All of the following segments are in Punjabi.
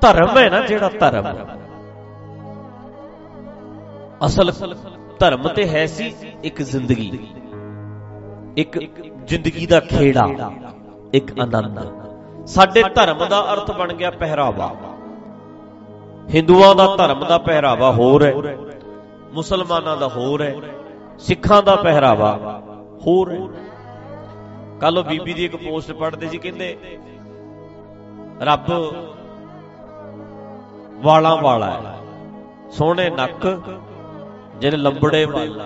ਧਰਮ ਹੈ ਨਾ ਜਿਹੜਾ ਧਰਮ। ਅਸਲ ਧਰਮ ਤੇ ਹੈ ਸੀ ਇੱਕ ਜ਼ਿੰਦਗੀ। ਇੱਕ ਜ਼ਿੰਦਗੀ ਦਾ ਖੇੜਾ, ਇੱਕ ਆਨੰਦ। ਸਾਡੇ ਧਰਮ ਦਾ ਅਰਥ ਬਣ ਗਿਆ ਪਹਿਰਾਵਾ। ਹਿੰਦੂਆਂ ਦਾ ਧਰਮ ਦਾ ਪਹਿਰਾਵਾ ਹੋਰ ਹੈ, ਮੁਸਲਮਾਨਾਂ ਦਾ ਹੋਰ ਹੈ, ਸਿੱਖਾਂ ਦਾ ਪਹਿਰਾਵਾ ਹੋਰ ਹੈ। ਕੱਲ ਉਹ ਬੀਬੀ ਦੀ ਇੱਕ ਪੋਸਟ ਪੜ੍ਹਦੇ ਸੀ, ਕਹਿੰਦੇ, ਰੱਬ ਵਾਲਾਂ ਵਾਲਾ ਹੈ। ਸੋਹਣੇ ਨੱਕ ਜਿਹੜੇ ਲੰਬੜੇ ਵਾਲਾ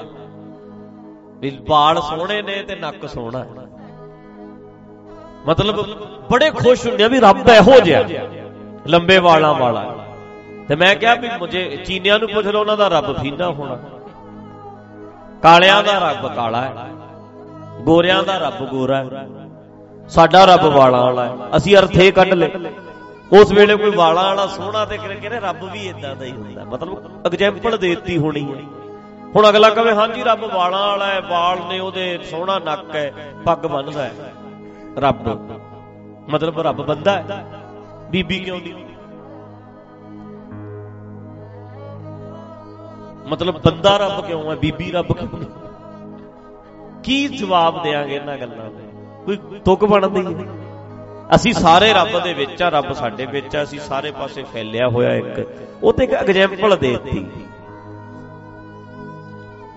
ਵੀ ਵਾਲ ਸੋਹਣੇ ਨੇ ਤੇ ਨੱਕ ਸੋਹਣਾ ਹੈ। ਮਤਲਬ ਬੜੇ ਖੁਸ਼ ਹੁੰਦੇ ਆ ਵੀ ਰੱਬ ਇਹੋ ਜਿਹਾ ਲੰਬੇ ਵਾਲਾਂ ਵਾਲਾ ਤੇ ਮੈਂ ਕਿਹਾ ਵੀ ਮੁਝੇ ਚੀਨੀਆਂ ਨੂੰ ਪੁੱਛ ਲਓ, ਉਹਨਾਂ ਦਾ ਰੱਬ ਫੀਨਾ ਹੋਣਾ। ਕਾਲਿਆਂ ਦਾ ਰੱਬ ਕਾਲਾ ਹੈ। ਗੋਰਿਆਂ ਦਾ ਰੱਬ ਗੋਰਾ ਹੈ। ਸਾਡਾ ਰੱਬ ਵਾਲਾਂ ਵਾਲਾ ਹੈ। ਅਸੀਂ ਅਰਥੇ ਕੱਢ ਲੇ ਉਸ ਵੇਲੇ ਕੋਈ ਵਾਲਾਂ ਵਾਲਾ ਸੋਹਣਾ ਤੇ ਕਹਿੰਦੇ ਰੱਬ ਵੀ ਇਦਾਂ ਦਾ ਹੀ ਹੁੰਦਾ। ਮਤਲਬ ਐਗਜ਼ਾਮਪਲ ਦੇਤੀ ਹੋਣੀ ਹੈ। ਹੁਣ ਅਗਲਾ ਕਹੇ ਹਾਂਜੀ, ਰੱਬ ਵਾਲਾਂ ਵਾਲਾ ਹੈ, ਵਾਲ ਨੇ ਉਹਦੇ ਸੋਹਣਾ ਨੱਕ ਹੈ, ਪੱਗ ਬੰਨਦਾ ਹੈ। ਰੱਬ। ਮਤਲਬ ਰੱਬ ਬੰਦਾ ਹੈ। ਬੀਬੀ ਕਿਉਂ ਨਹੀਂ? ਮਤਲਬ ਬੰਦਾ ਰੱਬ ਕਿਉਂ ਹੈ? ਬੀਬੀ ਰੱਬ ਕਿਉਂ ਨਹੀਂ? ਕੀ ਜਵਾਬ ਦੇਾਂਗੇ ਇਹਨਾਂ ਗੱਲਾਂ ਦੇ? ਕੋਈ ਤੁਕ ਬਣਦੀ ਨਹੀਂ। ਅਸੀਂ ਸਾਰੇ ਰੱਬ ਦੇ ਵਿੱਚ ਆ, ਰੱਬ ਸਾਡੇ ਵਿੱਚ ਆ, ਅਸੀਂ ਸਾਰੇ ਪਾਸੇ ਫੈਲਿਆ ਹੋਇਆ ਇੱਕ। ਉਹ ਤੇ ਇੱਕ ਐਗਜ਼ਾਮਪਲ ਦੇਤੀ।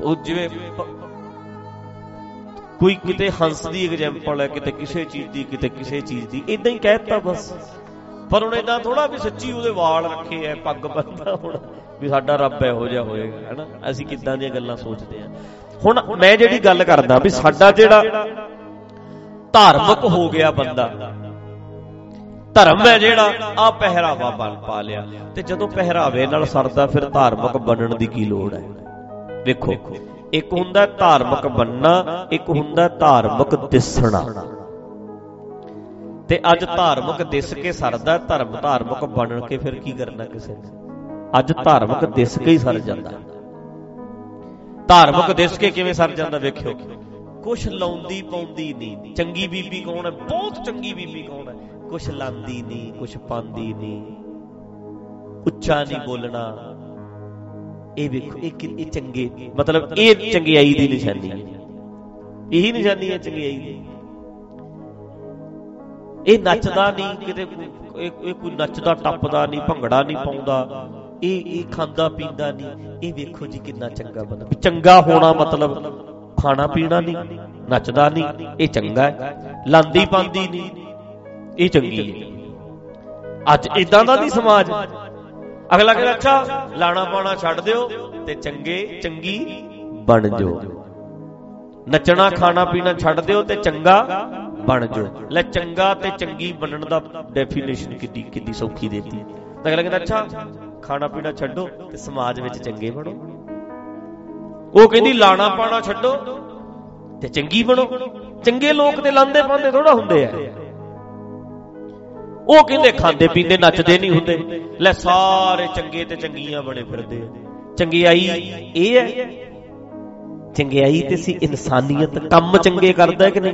ਉਹ ਜਿਵੇਂ ਕੋਈ ਕਿਤੇ ਹੰਸ ਦੀ ਐਗਜ਼ਾਮਪਲ ਹੈ, ਕਿਤੇ ਕਿਸੇ ਚੀਜ਼ ਦੀ, ਕਿਤੇ ਕਿਸੇ ਚੀਜ਼ ਦੀ ਇਦਾਂ ਹੀ ਕਹਿਤਾ ਬਸ। ਪਰ ਹੁਣ ਇਦਾਂ ਥੋੜਾ ਵੀ ਸੱਚੀ ਉਹਦੇ ਵਾਲ ਰੱਖੇ ਐ, ਪੱਗ ਬੰਨਦਾ ਹੁਣ, ਵੀ ਸਾਡਾ ਰੱਬ ਇਹੋ ਜਿਹਾ ਹੋਏਗਾ, ਹੈਨਾ? ਅਸੀਂ ਕਿੱਦਾਂ ਦੀਆਂ ਗੱਲਾਂ ਸੋਚਦੇ ਆ। ਹੁਣ ਮੈਂ ਜਿਹੜੀ ਗੱਲ ਕਰਦਾ ਵੀ ਸਾਡਾ ਜਿਹੜਾ ਧਾਰਮਿਕ ਹੋ ਗਿਆ ਬੰਦਾ ਧਰਮ ਹੈ ਜਿਹੜਾ ਆ ਪਹਿਰਾਵਾ ਬਣ ਪਾ ਲਿਆ। ਤੇ ਜਦੋਂ ਪਹਿਰਾਵੇ ਨਾਲ ਸਰਦਾ, ਫਿਰ ਧਾਰਮਿਕ ਬਣਨ ਦੀ ਕੀ ਲੋੜ ਹੈ? ਵੇਖੋ, ਇੱਕ ਹੁੰਦਾ ਧਾਰਮਿਕ ਬੰਨਣਾ, ਇੱਕ ਹੁੰਦਾ ਧਾਰਮਿਕ ਦਿਸਣਾ। ਤੇ ਅੱਜ ਧਾਰਮਿਕ ਦਿਸ ਕੇ ਸਰਦਾ, ਧਰਮ ਧਾਰਮਿਕ ਬਣ ਕੇ ਫਿਰ ਕੀ ਕਰਨਾ ਕਿਸੇ ਨੇ? ਅੱਜ ਧਾਰਮਿਕ ਦਿਸ ਕੇ ਹੀ ਸਰ ਜਾਂਦਾ। ਧਾਰਮਿਕ ਦਿਸ ਕੇ ਕਿਵੇਂ ਸਰ ਜਾਂਦਾ ਵੇਖਿਓ। ਕੁਛ ਲਾਉਂਦੀ ਪਾਉਂਦੀ ਨਹੀਂ। ਚੰਗੀ ਬੀਬੀ ਕੌਣ ਹੈ? ਬਹੁਤ ਚੰਗੀ ਬੀਬੀ ਕੌਣ ਹੈ? ਕੁਛ ਲਾਂਦੀ ਨਹੀਂ ਕੁਛ ਪਾਉਂਦੀ ਨਹੀਂ ਉੱਚਾ ਨਹੀਂ ਬੋਲਣਾ। ਇਹ ਵੇਖੋ, ਇਹ ਇਹ ਚੰਗੇ, ਮਤਲਬ ਇਹ ਚੰਗਿਆਈ ਦੀ ਨਿਸ਼ਾਨੀ ਹੈ। ਇਹੀ ਨਿਸ਼ਾਨੀ ਹੈ ਚੰਗਿਆਈ ਦੀ। ਇਹ ਨੱਚਦਾ ਨਹੀਂ ਕਿਤੇ ਇਹ ਕੋਈ ਨੱਚਦਾ, ਟੱਪਦਾ ਨਹੀਂ ਭੰਗੜਾ ਨਹੀਂ ਪਾਉਂਦਾ। ਇਹ ਇਹ ਖਾਂਦਾ, ਪੀਂਦਾ ਨਹੀਂ ਇਹ ਵੇਖੋ ਜੀ ਕਿੰਨਾ ਚੰਗਾ ਬੰਦਾ। ਵੀ ਚੰਗਾ ਹੋਣਾ ਮਤਲਬ ਖਾਣਾ ਪੀਣਾ ਨਹੀਂ ਨੱਚਦਾ ਨਹੀਂ ਇਹ ਚੰਗਾ ਹੈ। ਲਾਂਦੀ ਪਾਂਦੀ ਨਹੀਂ ਇਹ ਚੰਗੀ ਹੈ। ਅੱਜ ਇਦਾਂ ਦਾ ਨਹੀਂ ਸਮਾਜ। ਅਗਲਾ ਕਹਿੰਦਾ ਅੱਛਾ ਲਾਣਾ ਪਾਣਾ ਛੱਡ ਦਿਓ ਤੇ ਚੰਗੇ ਚੰਗੀ ਬਣ ਜਾਓ। ਨੱਚਣਾ ਖਾਣਾ ਪੀਣਾ ਛੱਡ ਦਿਓ ਤੇ ਚੰਗਾ ਬਣ ਜਾਓ। ਲੈ ਚੰਗਾ ਤੇ ਚੰਗੀ ਬਣਨ ਦਾ ਡੈਫੀਨੇਸ਼ਨ ਕਿੰਨੀ ਕਿੰਨੀ ਸੌਖੀ ਦੇਤੀ। ਅਗਲਾ ਕਹਿੰਦਾ ਅੱਛਾ ਖਾਣਾ ਪੀਣਾ ਛੱਡੋ ਤੇ ਸਮਾਜ ਵਿੱਚ ਚੰਗੇ ਬਣੋ। ਉਹ ਕਹਿੰਦੀ ਲਾਣਾ ਪਾਣਾ ਛੱਡੋ ਤੇ ਚੰਗੀ ਬਣੋ। ਚੰਗੇ ਲੋਕ ਤੇ ਲਾਂਦੇ ਪਾਉਂਦੇ ਥੋੜਾ ਹੁੰਦੇ ਆ। ਉਹ ਕਹਿੰਦੇ ਖਾਂਦੇ ਪੀਂਦੇ, ਨੱਚਦੇ ਨਹੀਂ ਹੁੰਦੇ। ਲੈ ਸਾਰੇ ਚੰਗੇ ਤੇ ਚੰਗੀਆਂ ਬਣੇ ਫਿਰਦੇ ਚੰਗਿਆਈ ਇਹ ਹੈ। ਚੰਗਿਆਈ ਤੇ ਸੀ ਇਨਸਾਨੀਅਤ ਕੰਮ ਚੰਗੇ ਕਰਦਾ ਕਿ ਨਹੀਂ?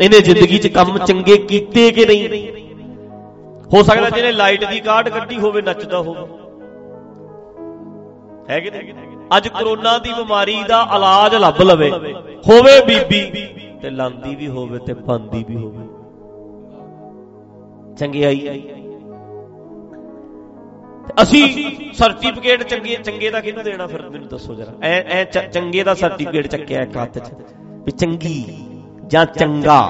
ਇਹਨੇ ਜ਼ਿੰਦਗੀ 'ਚ ਕੰਮ ਚੰਗੇ ਕੀਤੇ ਕਿ ਨਹੀਂ? ਹੋ ਸਕਦਾ ਜਿਹਨੇ ਲਾਈਟ ਦੀ ਕਾਰਡ ਕੱਢੀ ਹੋਵੇ, ਨੱਚਦਾ ਹੋਵੇ। ਹੈ ਕਿ ਨਹੀਂ? ਅੱਜ ਕਰੋਨਾ ਦੀ ਬਿਮਾਰੀ ਦਾ ਇਲਾਜ ਲੱਭ ਲਵੇ। ਹੋਵੇ ਬੀਬੀ ਤੇ ਲਾਂਦੀ ਵੀ ਹੋਵੇ ਤੇ ਪਾਂਦੀ ਵੀ ਹੋਵੇ। ਚੰਗਿਆਈ ਅਸੀਂ ਸਰਟੀਫਿਕੇਟ ਚੰਗੇ ਚੰਗੇ ਦਾ ਕਿਹਨੂੰ ਦੇਣਾ ਫਿਰ ਮੈਨੂੰ ਦੱਸੋ ਜਰਾ। ਐ ਐ ਚੰਗੇ ਦਾ ਸਰਟੀਫਿਕੇਟ ਚੱਕਿਆ ਇੱਕ ਹੱਥ 'ਚ ਵੀ ਚੰਗੀ ਜਾਂ ਚੰਗਾ।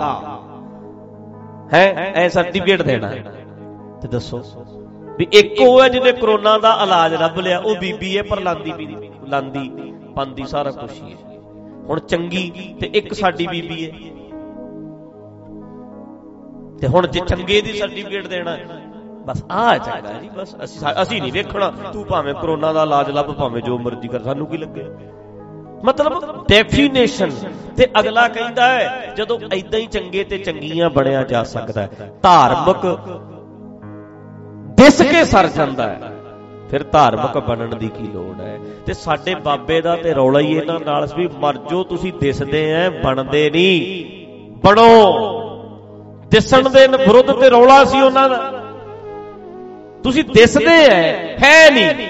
ਹੈ? ਐ ਸਰਟੀਫਿਕੇਟ ਦੇਣਾ। ਤੇ ਦੱਸੋ ਵੀ ਇੱਕ ਉਹ ਹੈ ਜਿਹਨੇ ਕਰੋਨਾ ਦਾ ਇਲਾਜ ਲੱਭ ਲਿਆ, ਉਹ ਬੀਬੀ ਹੈ ਪਰ ਲਾਂਦੀ ਵੀ ਲਾਂਦੀ, ਪੰਦੀ ਸਾਰਾ ਕੁਝ ਹੀ ਹੈ। ਹੁਣ ਚੰਗੀ ਤੇ ਇੱਕ ਸਾਡੀ ਬੀਬੀ ਹੈ। ਤੇ ਹੁਣ ਜੇ ਚੰਗੇ ਦੀ ਸਰਟੀਫਿਕੇਟ ਦੇਣਾ ਬਸ ਆ ਚੰਗਾ ਜੀ, ਬਸ ਅਸੀਂ ਅਸੀਂ ਨਹੀਂ ਵੇਖਣਾ, ਤੂੰ ਭਾਵੇਂ ਕਰੋਨਾ ਦਾ ਇਲਾਜ ਲੱਭ, ਭਾਵੇਂ ਜੋ ਮਰਜ਼ੀ ਕਰ, ਸਾਨੂੰ ਕੀ ਲੱਗੇ? ਮਤਲਬ ਡੈਫੀਨੇਸ਼ਨ ਤੇ ਅਗਲਾ ਕਹਿੰਦਾ ਹੈ, ਜਦੋਂ ਐਦਾਂ ਹੀ ਚੰਗੇ ਤੇ ਚੰਗੀਆਂ ਬਣਿਆ ਜਾ ਸਕਦਾ ਹੈ, ਧਾਰਮਿਕ ਦਿਸ ਕੇ ਸਰ ਜਾਂਦਾ ਹੈ, ਫਿਰ ਧਾਰਮਿਕ ਬਣਨ ਦੀ ਕੀ ਲੋੜ ਹੈ? ਤੇ ਸਾਡੇ ਬਾਬੇ ਦਾ ਤੇ ਰੌਲਾ ਹੀ ਇਹਨਾਂ ਨਾਲ ਵੀ ਮਰ ਜੋ ਤੁਸੀਂ ਦਿਸਦੇ ਐ, ਬਣਦੇ ਨਹੀਂ, ਬਣੋ। ਦਿਸਣ ਦੇ ਵਿਰੁੱਧ ਤੇ ਰੌਲਾ ਸੀ ਉਹਨਾਂ ਦਾ। ਤੁਸੀਂ ਦਿਸਦੇ ਐ, ਹੈ ਨਹੀਂ।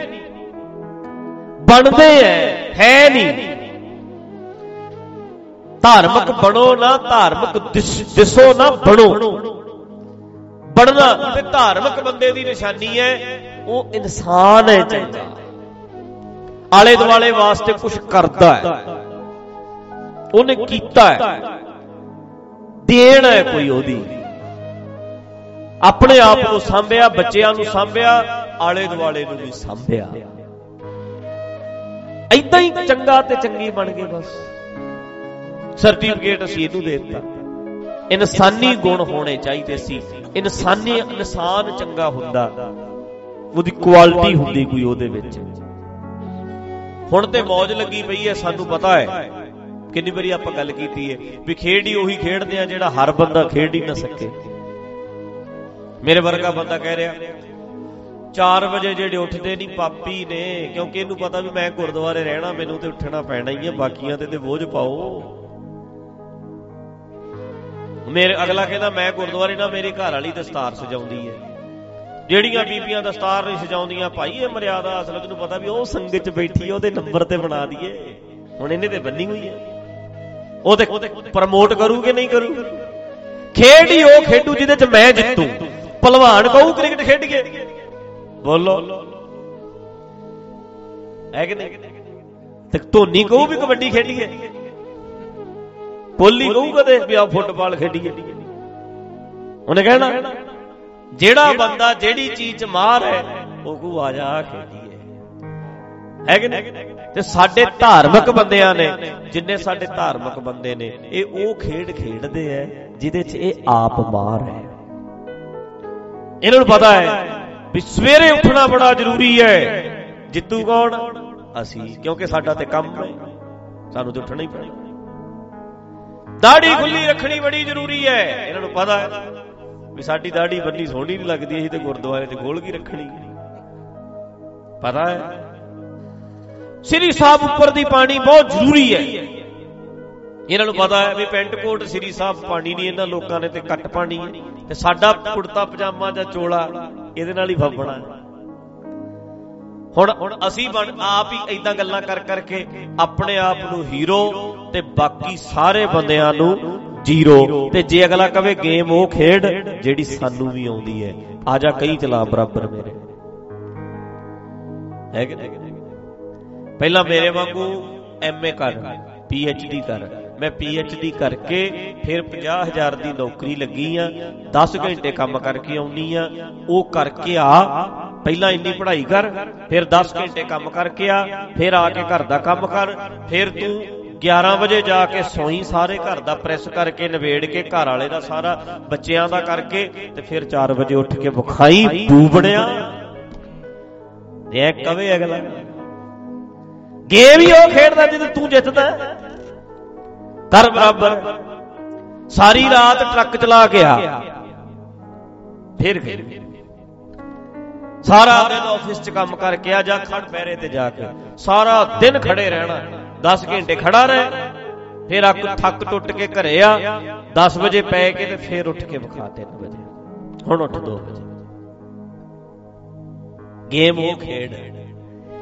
ਬਣਦੇ ਐ, ਹੈ ਨਹੀਂ। ਧਾਰਮਿਕ ਬਣੋ ਨਾ, ਧਾਰਮਿਕ ਦਿਸੋ ਨਾ, ਬਣੋ। ਬਣਨਾ ਤੇ ਧਾਰਮਿਕ ਬੰਦੇ ਦੀ ਨਿਸ਼ਾਨੀ ਹੈ ਉਹ ਇਨਸਾਨ ਹੈ ਚੰਗਾ। ਆਲੇ ਦੁਆਲੇ ਵਾਸਤੇ ਕੁਝ ਕਰਦਾ ਹੈ ਉਹਨੇ ਕੀਤਾ ਹੈ ਦੇਣ ਹੈ ਕੋਈ ਉਹਦੀ। ਆਪਣੇ ਆਪ ਨੂੰ ਸੰਭਿਆ, ਬੱਚਿਆਂ ਨੂੰ ਸੰਭਿਆ ਆਲੇ ਦੁਆਲੇ ਨੂੰ ਵੀ ਸੰਭਿਆ। ਐਦਾਂ ਹੀ ਚੰਗਾ ਤੇ ਚੰਗੀ ਬਣ ਗਏ ਬਸ। ਸਰਟੀਫਿਕੇਟ ਅਸੀਂ ਇਹਨੂੰ ਦੇ ਦਿੱਤਾ। ਇਨਸਾਨੀ ਗੁਣ ਹੋਣੇ ਚਾਹੀਦੇ ਸੀ। ਇਨਸਾਨੀ ਇਨਸਾਨ ਚੰਗਾ ਹੁੰਦਾ। ਉਹਦੀ ਕੁਆਲਿਟੀ ਹੁੰਦੀ ਕੋਈ ਉਹਦੇ ਵਿੱਚ। ਹੁਣ ਤੇ ਮौज ਲੱਗੀ ਪਈ ਹੈ, ਸਾਨੂੰ ਪਤਾ ਹੈ। ਕਿੰਨੀ ਵਾਰੀ ਆਪਾਂ ਗੱਲ ਕੀਤੀ ਹੈ ਵੀ ਖੇਡ ਹੀ ਉਹੀ ਖੇਡਦੇ ਆ ਜਿਹੜਾ ਹਰ ਬੰਦਾ ਖੇਡ ਹੀ ਨਾ ਸਕੇ। ਮੇਰੇ ਵਰਗਾ ਬੰਦਾ ਕਹਿ ਰਿਹਾ 4 ਵਜੇ ਜਿਹੜੇ ਉੱਠਦੇ ਨਹੀਂ ਪਾਪੀ ਨੇ, ਕਿਉਂਕਿ ਇਹਨੂੰ ਪਤਾ ਵੀ ਮੈਂ ਗੁਰਦੁਆਰੇ ਰਹਿਣਾ, ਮੈਨੂੰ ਤੇ ਉੱਠਣਾ ਪੈਣਾ ਹੀ ਹੈ ਬਾਕੀਆਂ ਤੇ ਤੇ ਬੋਝ ਪਾਓ। ਮੇਰੇ, ਅਗਲਾ ਕਹਿੰਦਾ, ਮੈਂ ਗੁਰਦੁਆਰੇ ਨਾਲ ਮੇਰੀ ਘਰ ਵਾਲੀ ਦਸਤਾਰ ਸਜਾਉਂਦੀ ਹੈ ਜਿਹੜੀਆਂ ਬੀਬੀਆਂ ਦਸਤਾਰ ਨਹੀਂ ਸਜਾਉਂਦੀਆਂ, ਭਾਈ ਇਹ ਮਰਿਆਦਾ, ਅਸਲ ਤੈਨੂੰ ਪਤਾ ਵੀ ਉਹ ਸੰਗਤ 'ਚ ਬੈਠੀ ਉਹਦੇ ਨੰਬਰ ਤੇ ਬਣਾ ਦਈਏ। ਹੁਣ ਇਹਨੇ ਤੇ ਬੰਨੀ ਹੋਈ ਹੈ ਉਹ ਤੇ ਪ੍ਰਮੋਟ ਕਰੂ ਕਿ ਨਹੀਂ ਕਰੂ? ਖੇਡ ਹੀ ਉਹ ਖੇਡੂ ਜਿਹਦੇ 'ਚ ਮੈਂ ਜਿੱਤੂ। ਪਹਿਲਵਾਨ ਕਹੂ ਕ੍ਰਿਕਟ ਖੇਡੀਏ। ਬੋਲੋ। ਹੈ ਕਿ ਨਹੀਂ? ਤੇ ਧੋਨੀ ਕਹੂ ਵੀ ਕਬੱਡੀ ਖੇਡੀਏ। ਕੋਹਲੀ ਕਹੂ ਕਦੇ ਵੀ ਆ ਫੁੱਟਬਾਲ ਖੇਡੀਏ। ਉਹਨੇ ਕਹਿਣਾ, ਜਿਹੜਾ ਬੰਦਾ ਜਿਹੜੀ ਚੀਜ਼ 'ਚ ਮਾਰ ਹੈ, ਉਹ ਕੋ ਆ ਜਾ ਖੇਡੀਏ। ਹੈ ਕਿ ਨਹੀਂ ਤੇ ਸਾਡੇ ਧਾਰਮਿਕ ਬੰਦਿਆਂ ਨੇ, ਜਿੰਨੇ ਸਾਡੇ ਧਾਰਮਿਕ ਬੰਦੇ ਨੇ, ਇਹ ਉਹ ਖੇਡ ਖੇਡਦੇ ਐ, ਜਿਹਦੇ 'ਚ ਇਹ ਆਪ ਮਾਰ ਹੈ ਇਹਨਾਂ ਨੂੰ ਪਤਾ ਹੈ ਵੀ ਸਵੇਰੇ ਉੱਠਣਾ ਬੜਾ ਜ਼ਰੂਰੀ ਹੈ ਜਿੱਤੂ ਕੌਣ? ਅਸੀਂ, ਕਿਉਂਕਿ ਸਾਡਾ ਤੇ ਕੰਮ ਹੈ ਸਾਨੂੰ ਤੇ ਉੱਠਣਾ ਹੀ ਪੈਣਾ। ਦਾੜੀ ਖੁੱਲੀ ਰੱਖਣੀ ਬੜੀ ਜ਼ਰੂਰੀ ਹੈ ਇਹਨਾਂ ਨੂੰ ਪਤਾ ਹੈ ਵੀ ਸਾਡੀ ਦਾੜੀ ਬੰਨੀ ਸੋਹਣੀ ਨਹੀਂ ਲੱਗਦੀ, ਅਸੀਂ ਤੇ ਗੁਰਦੁਆਰੇ ਤੇ ਗੋਲ ਕੀ ਰੱਖਣੀ। ਪਤਾ ਹੈ ਸ੍ਰੀ ਸਾਹਿਬ ਉੱਪਰ ਦੀ ਪਾਣੀ ਬਹੁਤ ਜ਼ਰੂਰੀ ਹੈ। ਇਹਨਾਂ ਨੂੰ ਪਤਾ ਹੈ ਵੀ ਪੈਂਟ ਕੋਟ ਸ੍ਰੀ ਸਾਹਿਬ ਪਾਣੀ ਨਹੀਂ, ਇਹਨਾਂ ਲੋਕਾਂ ਨੇ ਤੇ ਕੱਟ ਪਾਣੀ ਤੇ ਸਾਡਾ ਕੁੜਤਾ, ਪਜਾਮਾ ਜਾਂ ਚੋਲਾ ਇਹਦੇ ਨਾਲ ਹੀ ਫੱਬਣਾ ਹੁਣ ਹੁਣ ਅਸੀਂ ਬਣ ਆਪ ਹੀ ਇਦਾਂ ਗੱਲਾਂ ਕਰ ਕਰਕੇ ਆਪਣੇ ਆਪ ਨੂੰ ਹੀਰੋ ਤੇ ਬਾਕੀ ਸਾਰੇ ਬੰਦਿਆਂ ਨੂੰ ਜ਼ੀਰੋ। ਤੇ ਜੇ ਅਗਲਾ ਕਵੇ ਗੇਮ ਉਹ ਖੇਡ ਜਿਹੜੀ ਸਾਨੂੰ ਵੀ ਆਉਂਦੀ ਹੈ। ਆ ਜਾ ਕਈ ਚਲਾ ਬਰਾਬਰ ਮੇਰੇ। ਹੈ ਕਿ ਪਹਿਲਾਂ ਮੇਰੇ ਵਾਂਗੂ ਐਮਏ ਕਰ ਪੀਐਚਡੀ ਕਰ। ਮੈਂ ਪੀਐਚਡੀ ਕਰਕੇ ਫਿਰ 50000 ਦੀ ਨੌਕਰੀ ਲੱਗੀ ਆ 10 ਘੰਟੇ ਕੰਮ ਕਰਕੇ ਆਉਣੀ ਆ। ਉਹ ਕਰਕੇ ਆ, ਪਹਿਲਾਂ ਇੰਨੀ ਪੜ੍ਹਾਈ ਕਰ, ਫਿਰ 10 ਘੰਟੇ ਕੰਮ ਕਰਕੇ ਆ, ਫਿਰ ਆ ਕੇ ਘਰ ਦਾ ਕੰਮ ਕਰ, ਫਿਰ ਤੂੰ 11 ਵਜੇ ਜਾ ਕੇ ਸੋਈ ਸਾਰੇ ਘਰ ਦਾ ਪ੍ਰੈਸ ਕਰਕੇ ਨਵੇੜ ਕੇ ਘਰ ਵਾਲੇ ਦਾ ਸਾਰਾ ਬੱਚਿਆਂ ਦਾ ਕਰਕੇ ਤੇ ਫਿਰ 4 ਵਜੇ ਉੱਠ ਕੇ ਵਿਖਾਈ, ਬੂਬੜਿਆ। ਇਹ ਕਵੇ ਅਗਲਾ। ਗੇਮ ਹੀ ਉਹ ਖੇਡਦਾ ਜਿੱਦ ਤੂੰ ਜਿੱਤਦਾ। ਕਰ ਬਰਾਬਰ। ਸਾਰੀ ਰਾਤ ਟਰੱਕ ਚਲਾ ਕੇ ਆ। ਫਿਰ ਫਿਰ ਸਾਰਾ ਦਿਨ ਆਫਿਸ 'ਚ ਕੰਮ ਕਰਕੇ ਆ ਜਾਂ, ਖੜ ਪੈਰੇ ਤੇ ਜਾ ਕੇ। ਸਾਰਾ ਦਿਨ ਖੜੇ ਰਹਿਣਾ। 10 ਘੰਟੇ ਖੜਾ ਰਹੇ। ਫਿਰ ਅੱਖ ਥੱਕ ਟੁੱਟ ਕੇ ਘਰੇ ਆ। 10 ਵਜੇ ਪੈ ਕੇ ਤੇ ਫਿਰ ਉੱਠ ਕੇ ਵਿਖਾ 3 ਵਜੇ। ਹੁਣ ਉੱਠ 2 ਵਜੇ। ਗੇਮ ਉਹ ਖੇਡ।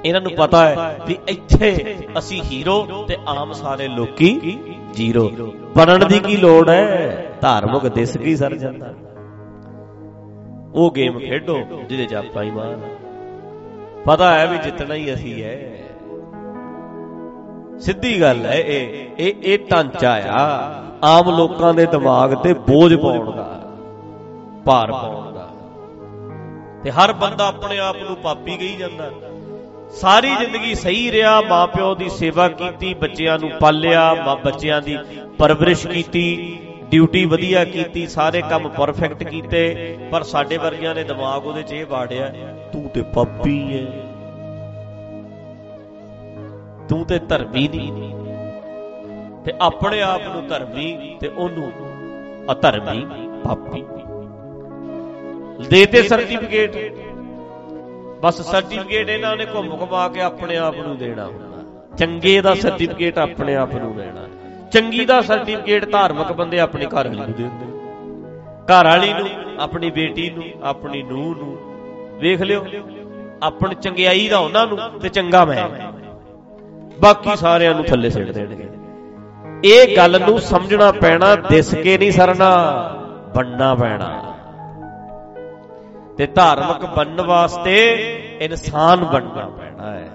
ਇਹਨਾਂ ਨੂੰ ਪਤਾ ਹੈ ਵੀ ਇੱਥੇ ਅਸੀਂ ਹੀਰੋ ਤੇ ਆਮ ਸਾਰੇ ਲੋਕੀ ਜ਼ੀਰੋ। ਬਣਨ ਦੀ ਕੀ ਲੋੜ ਹੈ? ਧਾਰਮਿਕ ਦਿਸ ਕੀ ਸਰ ਜਾਂਦਾ? ਉਹ ਗੇਮ ਖੇਡੋ ਜਿਹਦੇ ਚ ਆਪਾਂ ਇਮਾਨ ਪਤਾ ਹੈ ਵੀ ਜਿੱਤਣਾ ਹੀ ਅਸੀਂ ਹੈ। ਸਿੱਧੀ ਗੱਲ ਹੈ ਇਹ ਇਹ ਇਹ ਢਾਂਚਾ ਆ। ਆਮ ਲੋਕਾਂ ਦੇ ਦਿਮਾਗ ਤੇ ਬੋਝ ਪਾਉਣ ਦਾ, ਭਾਰ ਪਾਉਣ ਦਾ। ਤੇ ਹਰ ਬੰਦਾ ਆਪਣੇ ਆਪ ਨੂੰ ਪਾਪੀ ਗਈ ਜਾਂਦਾ। ਸਾਰੀ ਜ਼ਿੰਦਗੀ ਸਹੀ ਰਿਹਾ, ਮਾਪਿਓ ਦੀ ਸੇਵਾ ਕੀਤੀ, ਬੱਚਿਆਂ ਨੂੰ ਪਾਲਿਆ ਬੱਚਿਆਂ ਦੀ ਪਰਵਰਿਸ਼ ਕੀਤੀ, ਡਿਊਟੀ ਵਧੀਆ ਕੀਤੀ, ਸਾਰੇ ਕੰਮ ਪਰਫੈਕਟ ਕੀਤੇ, ਪਰ ਸਾਡੇ ਵਰਗਿਆਂ ਨੇ ਦਿਮਾਗ ਉਹਦੇ 'ਚ ਇਹ ਵਾੜਿਆ, ਤੂੰ ਤੇ ਪਾਪੀ ਐ। ਤੂੰ ਤੇ ਧਰਮੀ ਨਹੀਂ। ਤੇ ਆਪਣੇ ਆਪ ਨੂੰ ਧਰਮੀ ਤੇ ਉਹਨੂੰ ਅਧਰਮੀ ਪਾਪੀ। ਦੇਤੇ ਸਰਟੀਫਿਕੇਟ। ਬਸ ਸਰਟੀਫਿਕੇਟ ਇਹਨਾਂ ਨੇ ਘੁੰਮ ਘੁਮਾ ਕੇ ਆਪਣੇ ਆਪ ਨੂੰ ਦੇਣਾ ਹੁੰਦਾ। ਚੰਗੇ ਦਾ ਸਰਟੀਫਿਕੇਟ ਆਪਣੇ ਆਪ ਨੂੰ ਦੇਣਾ। ਚੰਗੀ ਦਾ ਸਰਟੀਫਿਕੇਟ ਧਾਰਮਿਕ ਬੰਦੇ ਆਪਣੇ ਘਰ ਵਾਲੀ ਨੂੰ ਦਿੰਦੇ ਘਰ ਵਾਲੀ ਨੂੰ, ਆਪਣੀ ਬੇਟੀ ਨੂੰ, ਆਪਣੀ ਨੂੰਹ ਨੂੰ। ਵੇਖ ਲਿਓ, ਆਪਣ ਚੰਗਿਆਈ ਦਾ ਉਹਨਾਂ ਨੂੰ ਤੇ ਚੰਗਾ ਮੈਂ। ਬਾਕੀ ਸਾਰਿਆਂ ਨੂੰ ਥੱਲੇ ਸਿੱਟ ਦੇਣਗੇ। ਇਹ ਗੱਲ ਨੂੰ ਸਮਝਣਾ ਪੈਣਾ, ਦਿਸ ਕੇ ਨਹੀਂ ਸਰਨਾ, ਬਣਨਾ ਪੈਣਾ। ਤੇ ਧਾਰਮਿਕ ਬਣਨ ਵਾਸਤੇ ਇਨਸਾਨ ਬਣਨਾ ਪੈਣਾ ਹੈ।